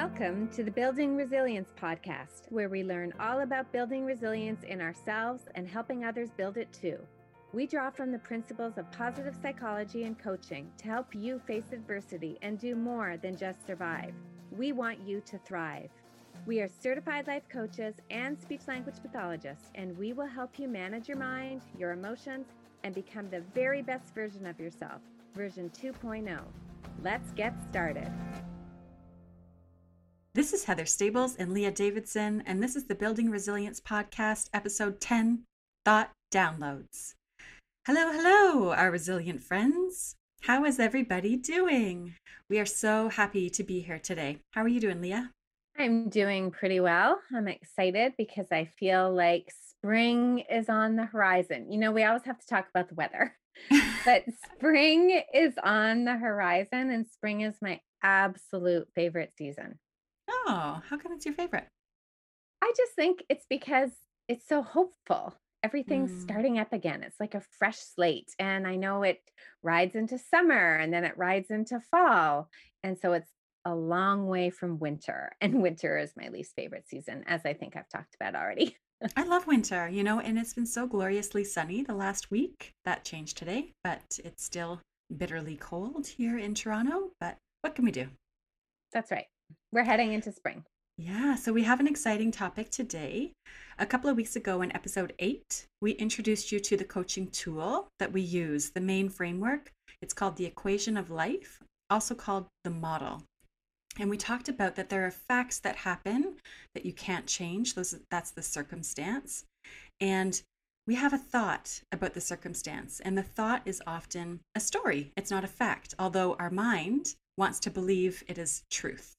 Welcome to the Building Resilience Podcast, where we learn all about building resilience in ourselves and helping others build it too. We draw from the principles of positive psychology and coaching to help you face adversity and do more than just survive. We want you to thrive. We are certified life coaches and speech language pathologists, and we will help you manage your mind, your emotions, and become the very best version of yourself, version 2.0. Let's get started. This is Heather Stables and Leah Davidson, and this is the Building Resilience Podcast, episode 10 Thought Downloads. Hello, hello, our resilient friends. How is everybody doing? We are so happy to be here today. How are you doing, Leah? I'm doing pretty well. I'm excited because I feel like spring is on the horizon. You know, we always have to talk about the weather, but spring is on the horizon, and spring is my absolute favorite season. Oh, how come it's your favorite? I just think it's because it's so hopeful. Everything's Mm. starting up again. It's like a fresh slate. And I know it rides into summer and then it rides into fall. And so it's a long way from winter. And winter is my least favorite season, as I think I've talked about already. I love winter, you know, and it's been so gloriously sunny the last week. That changed today, but it's still bitterly cold here in Toronto. But what can we do? That's right. We're heading into spring. Yeah, so we have an exciting topic today. A couple of weeks ago in episode eight, we introduced you to the coaching tool that we use, the main framework. It's called the equation of life, also called the model. And we talked about that there are facts that happen that you can't change. Those that's the circumstance. And we have a thought about the circumstance, and the thought is often a story. It's not a fact, although our mind wants to believe it is truth.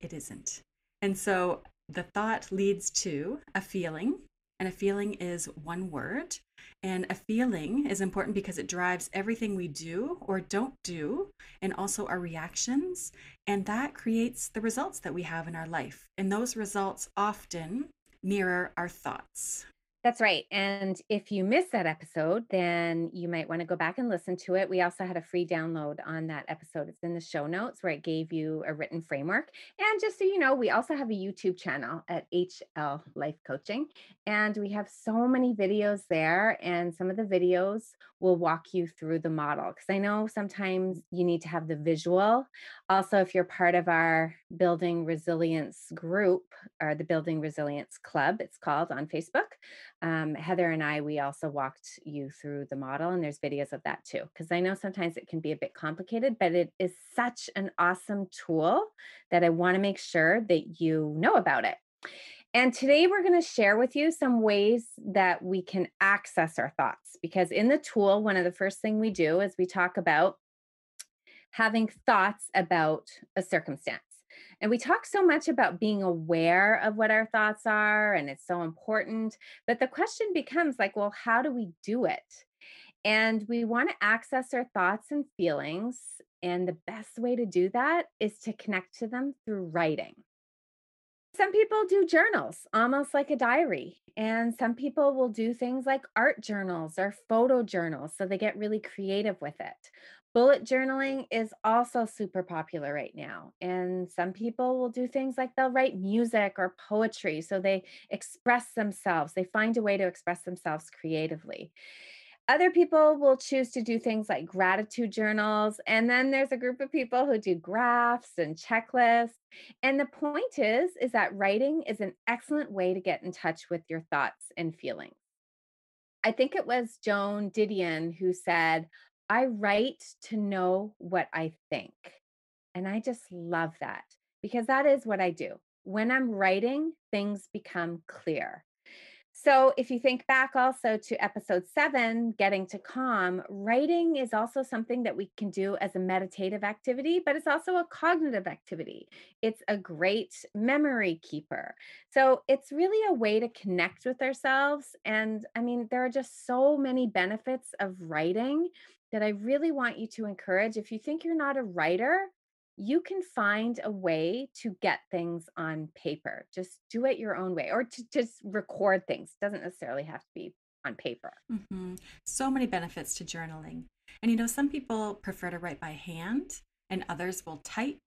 It isn't. And so the thought leads to a feeling, and a feeling is one word. And a feeling is important because it drives everything we do or don't do, and also our reactions. And that creates the results that we have in our life. And those results often mirror our thoughts. That's right. And if you missed that episode, then you might want to go back and listen to it. We also had a free download on that episode. It's in the show notes where it gave you a written framework. And just so you know, we also have a YouTube channel at HL Life Coaching. And we have so many videos there. And some of the videos will walk you through the model. Because I know sometimes you need to have the visual. Also, if you're part of our Building Resilience group or the Building Resilience Club, it's called on Facebook um, Heather and I, we also walked you through the model, and there's videos of that too. Because I know sometimes it can be a bit complicated, but it is such an awesome tool that I want to make sure that you know about it. And today we're going to share with you some ways that we can access our thoughts. Because in the tool, one of the first thing we do is we talk about having thoughts about a circumstance. And we talk so much about being aware of what our thoughts are, and it's so important. But the question becomes like, well, how do we do it? And we want to access our thoughts and feelings. And the best way to do that is to connect to them through writing. Some people do journals, almost like a diary. And some people will do things like art journals or photo journals. So they get really creative with it. Bullet journaling is also super popular right now. And some people will do things like they'll write music or poetry. So they express themselves, they find a way to express themselves creatively. Other people will choose to do things like gratitude journals. And then there's a group of people who do graphs and checklists. And the point is, is that writing is an excellent way to get in touch with your thoughts and feelings. I think it was Joan Didion who said, I write to know what I think. And I just love that because that is what I do. When I'm writing, things become clear. So, if you think back also to episode seven, getting to calm, writing is also something that we can do as a meditative activity, but it's also a cognitive activity. It's a great memory keeper. So, it's really a way to connect with ourselves. And I mean, there are just so many benefits of writing that I really want you to encourage. If you think you're not a writer, you can find a way to get things on paper. Just do it your own way or to just record things. Doesn't necessarily have to be on paper. hmm So many benefits to journaling. And you know, some people prefer to write by hand, and others will type.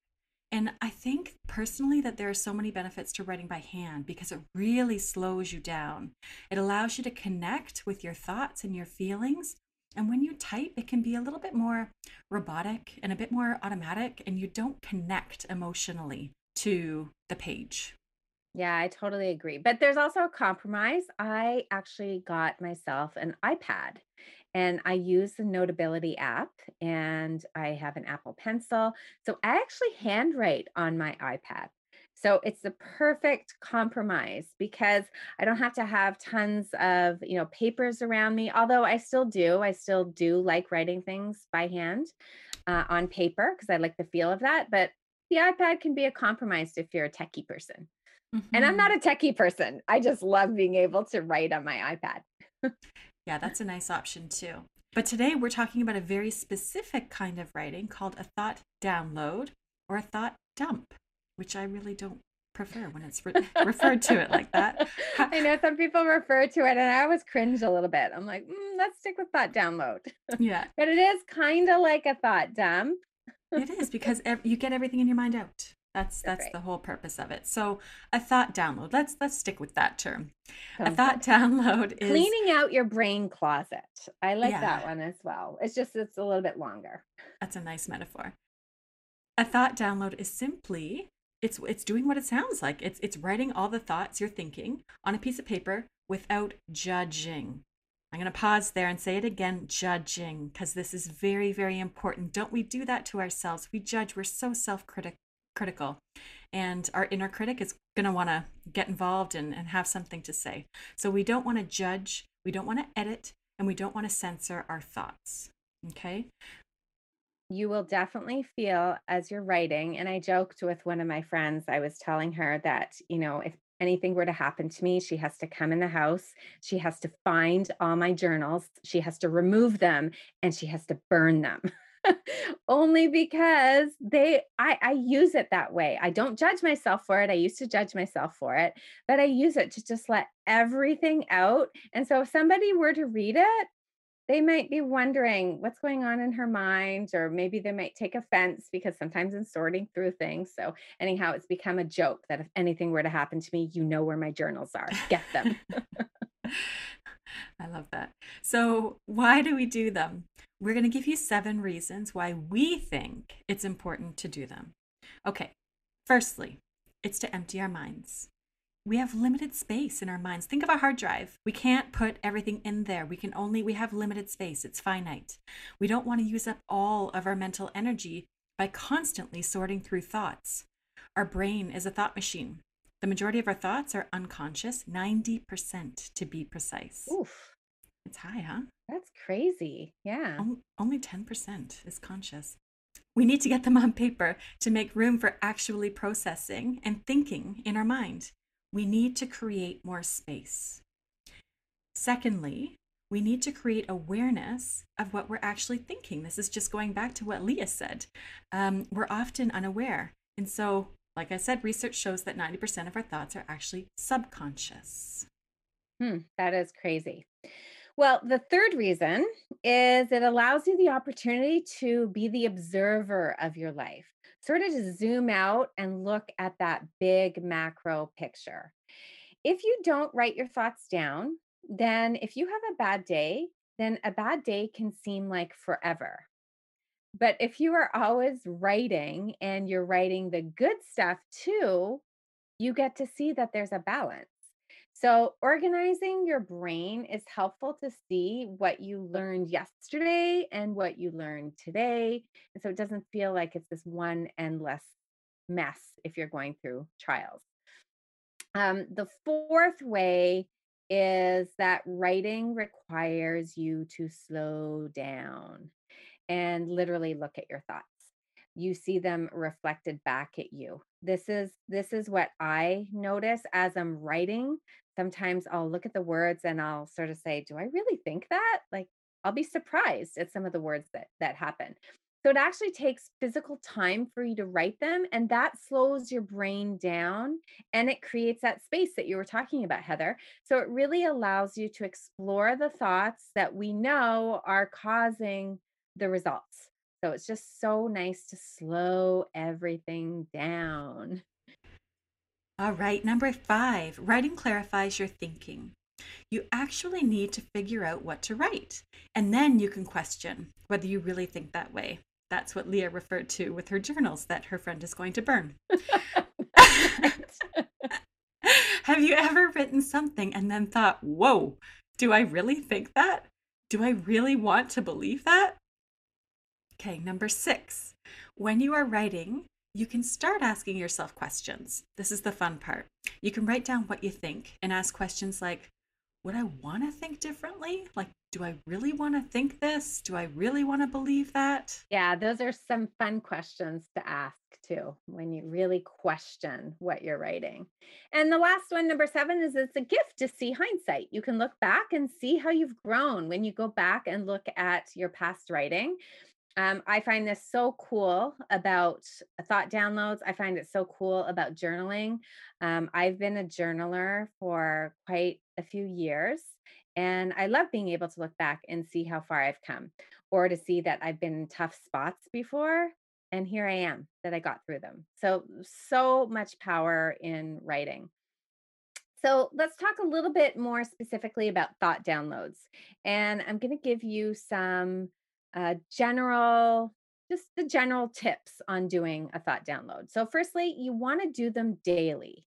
And I think personally that there are so many benefits to writing by hand because it really slows you down. It allows you to connect with your thoughts and your feelings. And when you type, it can be a little bit more robotic and a bit more automatic, and you don't connect emotionally to the page. Yeah, I totally agree. But there's also a compromise. I actually got myself an iPad and I use the Notability app and I have an Apple Pencil. So I actually handwrite on my iPad. So it's the perfect compromise because I don't have to have tons of, you know, papers around me, although I still do. I still do like writing things by hand uh, on paper because I like the feel of that. But the iPad can be a compromise if you're a techie person. And I'm not a techie person. I just love being able to write on my iPad. Yeah, that's a nice option too. But today we're talking about a very specific kind of writing called a thought download or a thought dump, which I really don't prefer when it's re- referred to it like that. I know some people refer to it, and I always cringe a little bit. I'm like, mm, let's stick with thought download. Yeah, but it is kind of like a thought dump. it is because ev- you get everything in your mind out. That's That's that's right. the whole purpose of it. So a thought download. Let's let's stick with that term. A thought good. download is Cleaning out your brain closet. I like yeah, that one as well. It's just it's a little bit longer. that's a nice metaphor. A thought download is simply it's it's doing what it sounds like. It's it's writing all the thoughts you're thinking on a piece of paper without judging. I'm going to pause there and say it again, judging, because this is very, very important. Don't we do that to ourselves? We judge. We're so self-critical. And our inner critic is going to want to get involved and, and have something to say. So we don't want to judge, we don't want to edit, and we don't want to censor our thoughts. Okay? You will definitely feel as you're writing. And I joked with one of my friends, I was telling her that, you know, if anything were to happen to me, she has to come in the house, she has to find all my journals, she has to remove them, and she has to burn them. Only because they I I use it that way. I don't judge myself for it. I used to judge myself for it, but I use it to just let everything out. And so if somebody were to read it, they might be wondering what's going on in her mind, or maybe they might take offense because sometimes in sorting through things. So, anyhow, it's become a joke that if anything were to happen to me, you know where my journals are. Get them. I love that. So, why do we do them? We're going to give you seven reasons why we think it's important to do them. Okay, firstly, it's to empty our minds. We have limited space in our minds. Think of a hard drive. We can't put everything in there. We can only, we have limited space. It's finite. We don't want to use up all of our mental energy by constantly sorting through thoughts. Our brain is a thought machine. The majority of our thoughts are unconscious, 90% to be precise. Oof, It's high, huh? that's crazy. Yeah. On- Only 10% is conscious. We need to get them on paper to make room for actually processing and thinking in our mind. We need to create more space. Secondly, we need to create awareness of what we're actually thinking. This is just going back to what Leah said. Um, we're often unaware. And so, like I said, research shows that 90% of our thoughts are actually subconscious. Hmm, that is crazy. Well, the third reason is it allows you the opportunity to be the observer of your life, sort of to zoom out and look at that big macro picture. If you don't write your thoughts down, then if you have a bad day, then a bad day can seem like forever. But if you are always writing and you're writing the good stuff too, you get to see that there's a balance. So, organizing your brain is helpful to see what you learned yesterday and what you learned today. And so it doesn't feel like it's this one endless mess if you're going through trials. Um, the fourth way is that writing requires you to slow down and literally look at your thoughts. You see them reflected back at you. This is this is what I notice as I'm writing. Sometimes I'll look at the words and I'll sort of say, "Do I really think that?" Like I'll be surprised at some of the words that that happen. So it actually takes physical time for you to write them and that slows your brain down and it creates that space that you were talking about, Heather. So it really allows you to explore the thoughts that we know are causing the results. So it's just so nice to slow everything down. All right, number five, writing clarifies your thinking. You actually need to figure out what to write, and then you can question whether you really think that way. That's what Leah referred to with her journals that her friend is going to burn. Have you ever written something and then thought, whoa, do I really think that? Do I really want to believe that? Okay, number six. When you are writing, you can start asking yourself questions. This is the fun part. You can write down what you think and ask questions like, would I want to think differently? Like, do I really want to think this? Do I really want to believe that? Yeah, those are some fun questions to ask too when you really question what you're writing. And the last one, number seven, is it's a gift to see hindsight. You can look back and see how you've grown when you go back and look at your past writing. Um, I find this so cool about thought downloads. I find it so cool about journaling. Um, I've been a journaler for quite a few years, and I love being able to look back and see how far I've come, or to see that I've been in tough spots before, and here I am that I got through them. So, so much power in writing. So, let's talk a little bit more specifically about thought downloads. And I'm going to give you some uh, general, just the general tips on doing a thought download. So, firstly, you want to do them daily.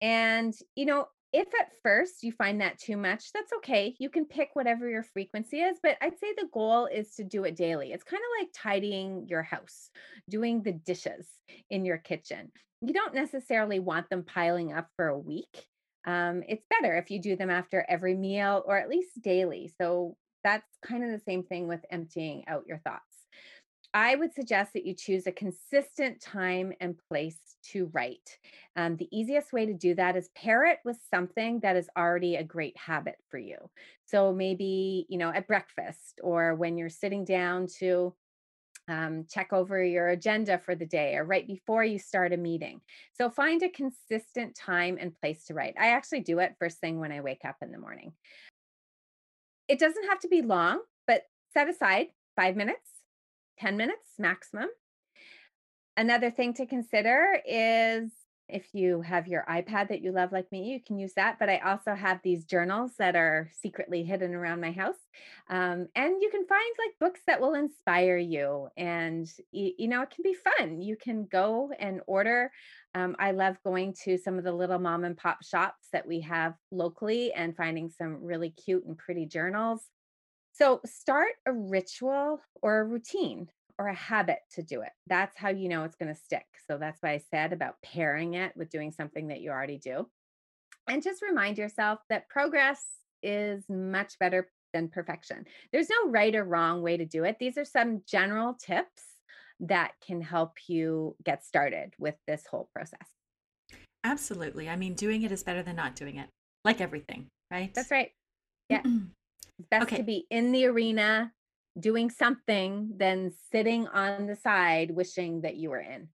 And, you know, if at first you find that too much, that's okay. You can pick whatever your frequency is, but I'd say the goal is to do it daily. It's kind of like tidying your house, doing the dishes in your kitchen. You don't necessarily want them piling up for a week. Um, it's better if you do them after every meal or at least daily. So that's kind of the same thing with emptying out your thoughts. I would suggest that you choose a consistent time and place to write. Um, the easiest way to do that is pair it with something that is already a great habit for you. So maybe, you know, at breakfast or when you're sitting down to um, check over your agenda for the day or right before you start a meeting. So find a consistent time and place to write. I actually do it first thing when I wake up in the morning. It doesn't have to be long, but set aside five minutes, 10 minutes maximum. Another thing to consider is if you have your iPad that you love like me, you can use that. But I also have these journals that are secretly hidden around my house. Um, and you can find like books that will inspire you. And, you, know, it can be fun. You can go and order. Um, I love going to some of the little mom and pop shops that we have locally and finding some really cute and pretty journals. So start a ritual or a routine or a habit to do it. That's how you know it's going to stick. So that's why I said about pairing it with doing something that you already do. And just remind yourself that progress is much better than perfection. There's no right or wrong way to do it. These are some general tips that can help you get started with this whole process. Absolutely. I mean, doing it is better than not doing it, like everything, right? That's right. Yeah. it's best okay. to be in the arena doing something than sitting on the side wishing that you were in.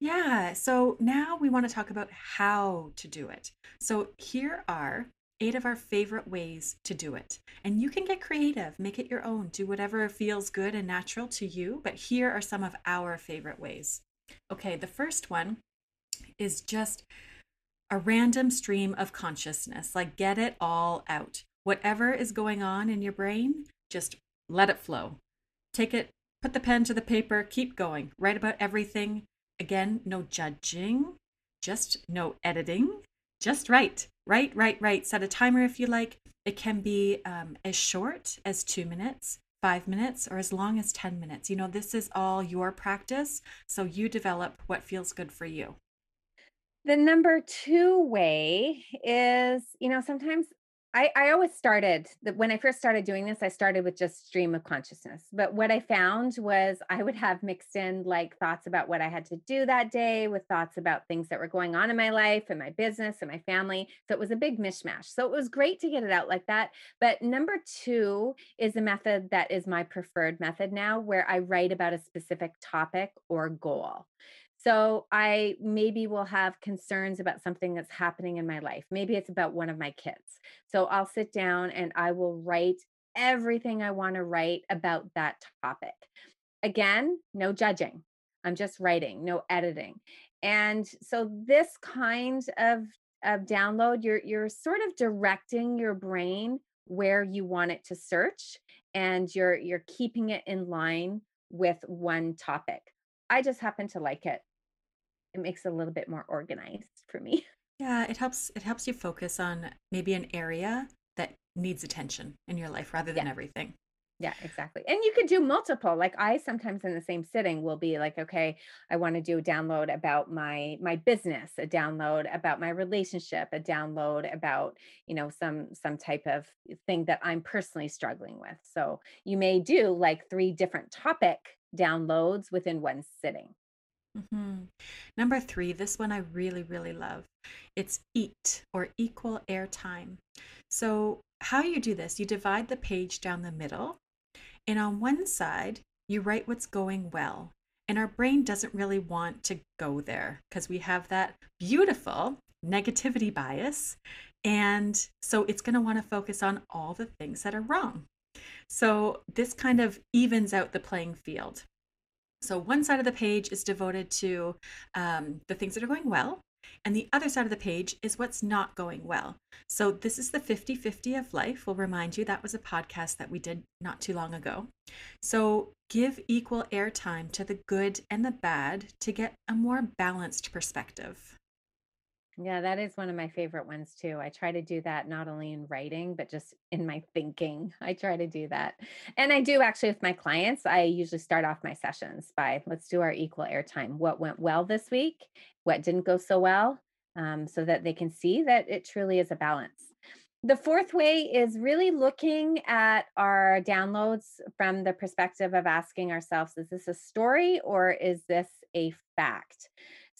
Yeah. So now we want to talk about how to do it. So here are eight of our favorite ways to do it. And you can get creative, make it your own, do whatever feels good and natural to you. But here are some of our favorite ways. Okay. The first one is just a random stream of consciousness, like get it all out. Whatever is going on in your brain, just let it flow. Take it, put the pen to the paper, keep going. Write about everything. Again, no judging, just no editing. Just write, write, write, write. Set a timer if you like. It can be um, as short as two minutes, five minutes, or as long as 10 minutes. You know, this is all your practice. So you develop what feels good for you. The number two way is, you know, sometimes I, I always started that when I first started doing this, I started with just stream of consciousness. But what I found was I would have mixed in like thoughts about what I had to do that day with thoughts about things that were going on in my life and my business and my family. So it was a big mishmash. So it was great to get it out like that. But number two is a method that is my preferred method now, where I write about a specific topic or goal. So I maybe will have concerns about something that's happening in my life. Maybe it's about one of my kids. So I'll sit down and I will write everything I want to write about that topic. again, no judging. I'm just writing, no editing. And so this kind of of download, you're you're sort of directing your brain where you want it to search and you're you're keeping it in line with one topic. I just happen to like it. It makes it a little bit more organized for me. Yeah, it helps it helps you focus on maybe an area that needs attention in your life rather Yeah. than everything. Yeah, exactly. And you could do multiple. Like I sometimes in the same sitting will be like, okay, I want to do a download about my my business, a download about my relationship, a download about, you know, some some type of thing that I'm personally struggling with. So you may do like three different topic downloads within one sitting. Mhm. Number three, this one I really, really love. It's EAT or equal air time. So, how you do this, you divide the page down the middle, and on one side, you write what's going well. And our brain doesn't really want to go there because we have that beautiful negativity bias. And so it's going to want to focus on all the things that are wrong. So, this kind of evens out the playing field. So one side of the page is devoted to um, the things that are going well, and the other side of the page is what's not going well. So this is the 50 50 of life. We'll remind you that was a podcast that we did not too long ago. So give equal airtime to the good and the bad to get a more balanced perspective. Yeah, that is one of my favorite ones too. I try to do that not only in writing, but just in my thinking. I try to do that. And I do actually with my clients, I usually start off my sessions by let's do our equal airtime. What went well this week? What didn't go so well? Um, so that they can see that it truly is a balance. The fourth way is really looking at our downloads from the perspective of asking ourselves is this a story or is this a fact?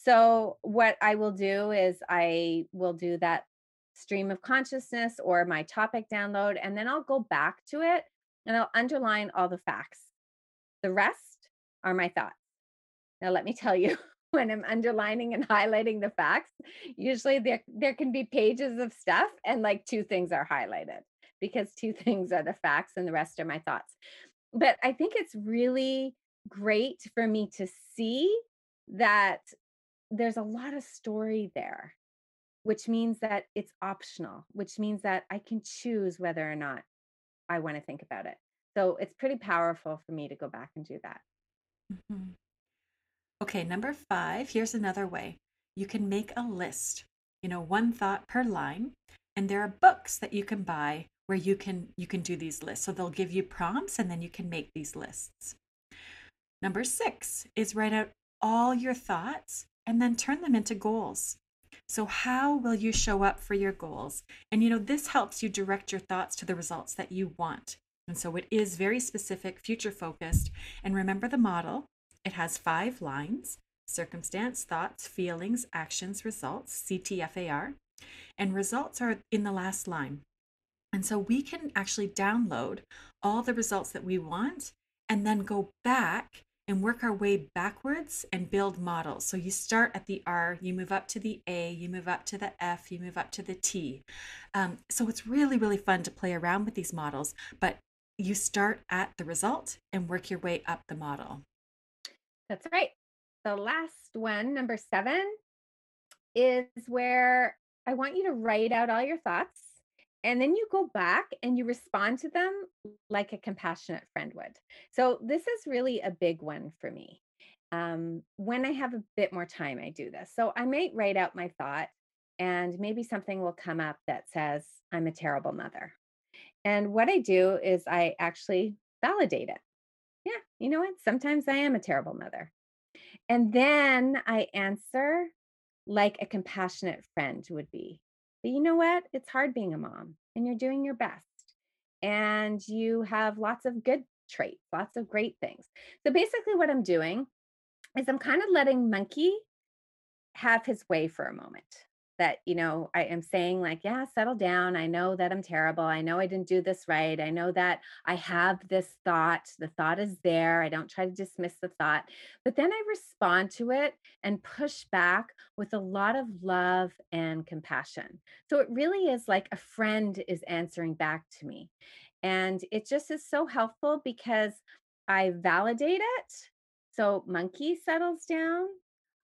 So, what I will do is I will do that stream of consciousness or my topic download, and then I'll go back to it and I'll underline all the facts. The rest are my thoughts. Now, let me tell you, when I'm underlining and highlighting the facts, usually there, there can be pages of stuff and like two things are highlighted because two things are the facts and the rest are my thoughts. But I think it's really great for me to see that there's a lot of story there, which means that it's optional, which means that I can choose whether or not I want to think about it. So it's pretty powerful for me to go back and do that. Mhm. Okay, number five, here's another way. You can make a list, you know, one thought per line, and there are books that you can buy where you can you can do these lists. So they'll give you prompts and then you can make these lists. Number six is write out all your thoughts and then turn them into goals. So, how will you show up for your goals? And you know, this helps you direct your thoughts to the results that you want. And so, it is very specific, future focused. And remember the model it has five lines circumstance, thoughts, feelings, actions, results, CTFAR. And results are in the last line. And so we can actually download all the results that we want and then go back and work our way backwards and build models. So you start at the R, you move up to the A, you move up to the F, you move up to the T. Um, so it's really, really fun to play around with these models, but you start at the result and work your way up the model. That's right. The last one, number seven, is where I want you to write out all your thoughts and then you go back and you respond to them like a compassionate friend would. So, this is really a big one for me. Um, when I have a bit more time, I do this. So, I might write out my thought and maybe something will come up that says, I'm a terrible mother. And what I do is I actually validate it. Yeah, you know what? Sometimes I am a terrible mother. And then I answer like a compassionate friend would be. But you know what? It's hard being a mom and you're doing your best. And you have lots of good traits, lots of great things. So basically, what I'm doing is I'm kind of letting Monkey have his way for a moment. That, you know, I am saying, like, yeah, settle down. I know that I'm terrible. I know I didn't do this right. I know that I have this thought. The thought is there. I don't try to dismiss the thought, but then I respond to it and push back with a lot of love and compassion. So it really is like a friend is answering back to me. And it just is so helpful because I validate it. So monkey settles down.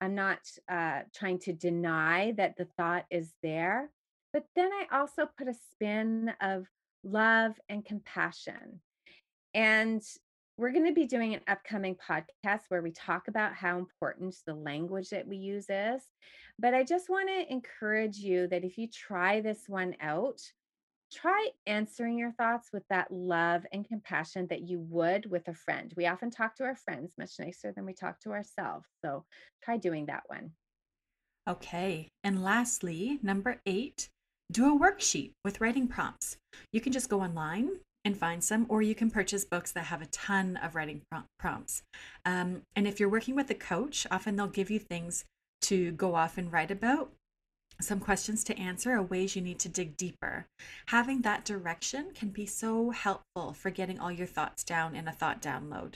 I'm not uh, trying to deny that the thought is there. But then I also put a spin of love and compassion. And we're going to be doing an upcoming podcast where we talk about how important the language that we use is. But I just want to encourage you that if you try this one out, try answering your thoughts with that love and compassion that you would with a friend. We often talk to our friends much nicer than we talk to ourselves. So try doing that one. Okay. And lastly, number eight, do a worksheet with writing prompts. You can just go online and find some, or you can purchase books that have a ton of writing prompts. Um, and if you're working with a coach, often they'll give you things to go off and write about some questions to answer or ways you need to dig deeper. Having that direction can be so helpful for getting all your thoughts down in a thought download.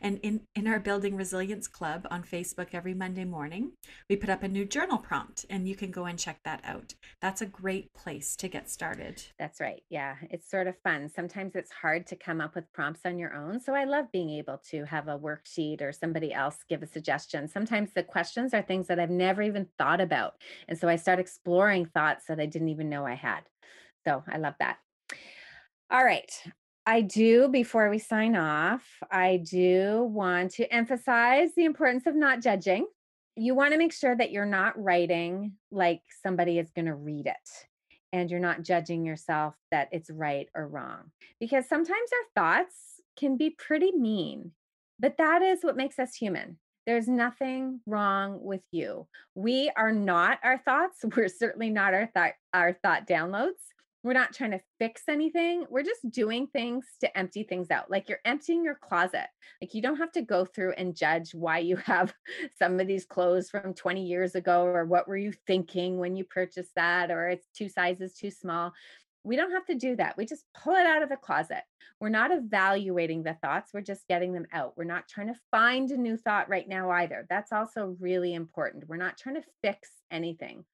And in, in our Building Resilience Club on Facebook every Monday morning, we put up a new journal prompt and you can go and check that out. That's a great place to get started. That's right. Yeah, it's sort of fun. Sometimes it's hard to come up with prompts on your own. So I love being able to have a worksheet or somebody else give a suggestion. Sometimes the questions are things that I've never even thought about. And so I start exploring thoughts that I didn't even know I had. So I love that. All right. I do, before we sign off, I do want to emphasize the importance of not judging. You want to make sure that you're not writing like somebody is going to read it and you're not judging yourself that it's right or wrong. Because sometimes our thoughts can be pretty mean, but that is what makes us human. There's nothing wrong with you. We are not our thoughts. We're certainly not our, th- our thought downloads. We're not trying to fix anything. We're just doing things to empty things out. Like you're emptying your closet. Like you don't have to go through and judge why you have some of these clothes from 20 years ago or what were you thinking when you purchased that or it's two sizes too small. We don't have to do that. We just pull it out of the closet. We're not evaluating the thoughts, we're just getting them out. We're not trying to find a new thought right now either. That's also really important. We're not trying to fix anything.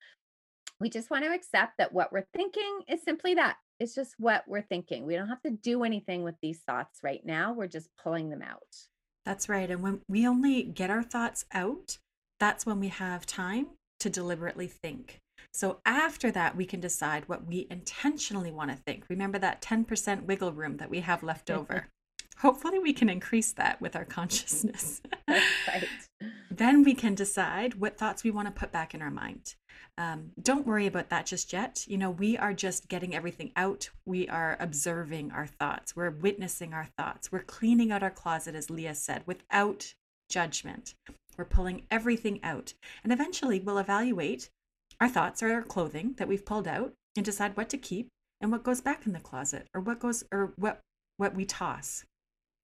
We just want to accept that what we're thinking is simply that. It's just what we're thinking. We don't have to do anything with these thoughts right now. We're just pulling them out. That's right. And when we only get our thoughts out, that's when we have time to deliberately think. So after that, we can decide what we intentionally want to think. Remember that 10% wiggle room that we have left over. Hopefully, we can increase that with our consciousness. right. then we can decide what thoughts we want to put back in our mind. Um, don't worry about that just yet. You know, we are just getting everything out. We are observing our thoughts. We're witnessing our thoughts. We're cleaning out our closet, as Leah said, without judgment. We're pulling everything out. And eventually, we'll evaluate our thoughts or our clothing that we've pulled out and decide what to keep and what goes back in the closet or what goes or what what we toss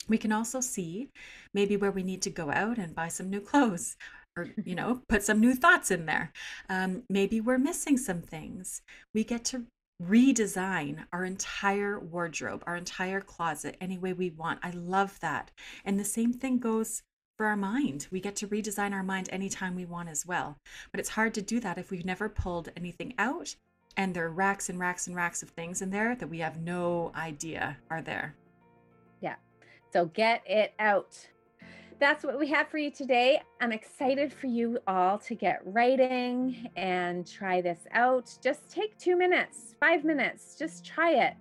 we can also see maybe where we need to go out and buy some new clothes or you know put some new thoughts in there. Um, maybe we're missing some things. We get to redesign our entire wardrobe our entire closet any way we want. I love that. And the same thing goes for our mind. We get to redesign our mind anytime we want as well. But it's hard to do that if we've never pulled anything out and there are racks and racks and racks of things in there that we have no idea are there. Yeah. So get it out. That's what we have for you today. I'm excited for you all to get writing and try this out. Just take two minutes, five minutes, just try it.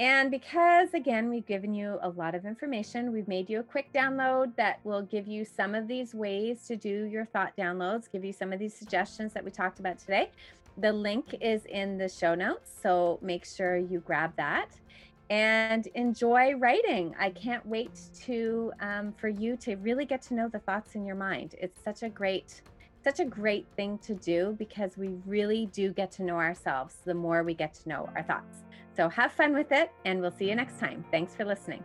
And because, again, we've given you a lot of information, we've made you a quick download that will give you some of these ways to do your thought downloads, give you some of these suggestions that we talked about today. The link is in the show notes, so make sure you grab that and enjoy writing. I can't wait to um, for you to really get to know the thoughts in your mind. It's such a great such a great thing to do because we really do get to know ourselves the more we get to know our thoughts. So have fun with it and we'll see you next time. Thanks for listening.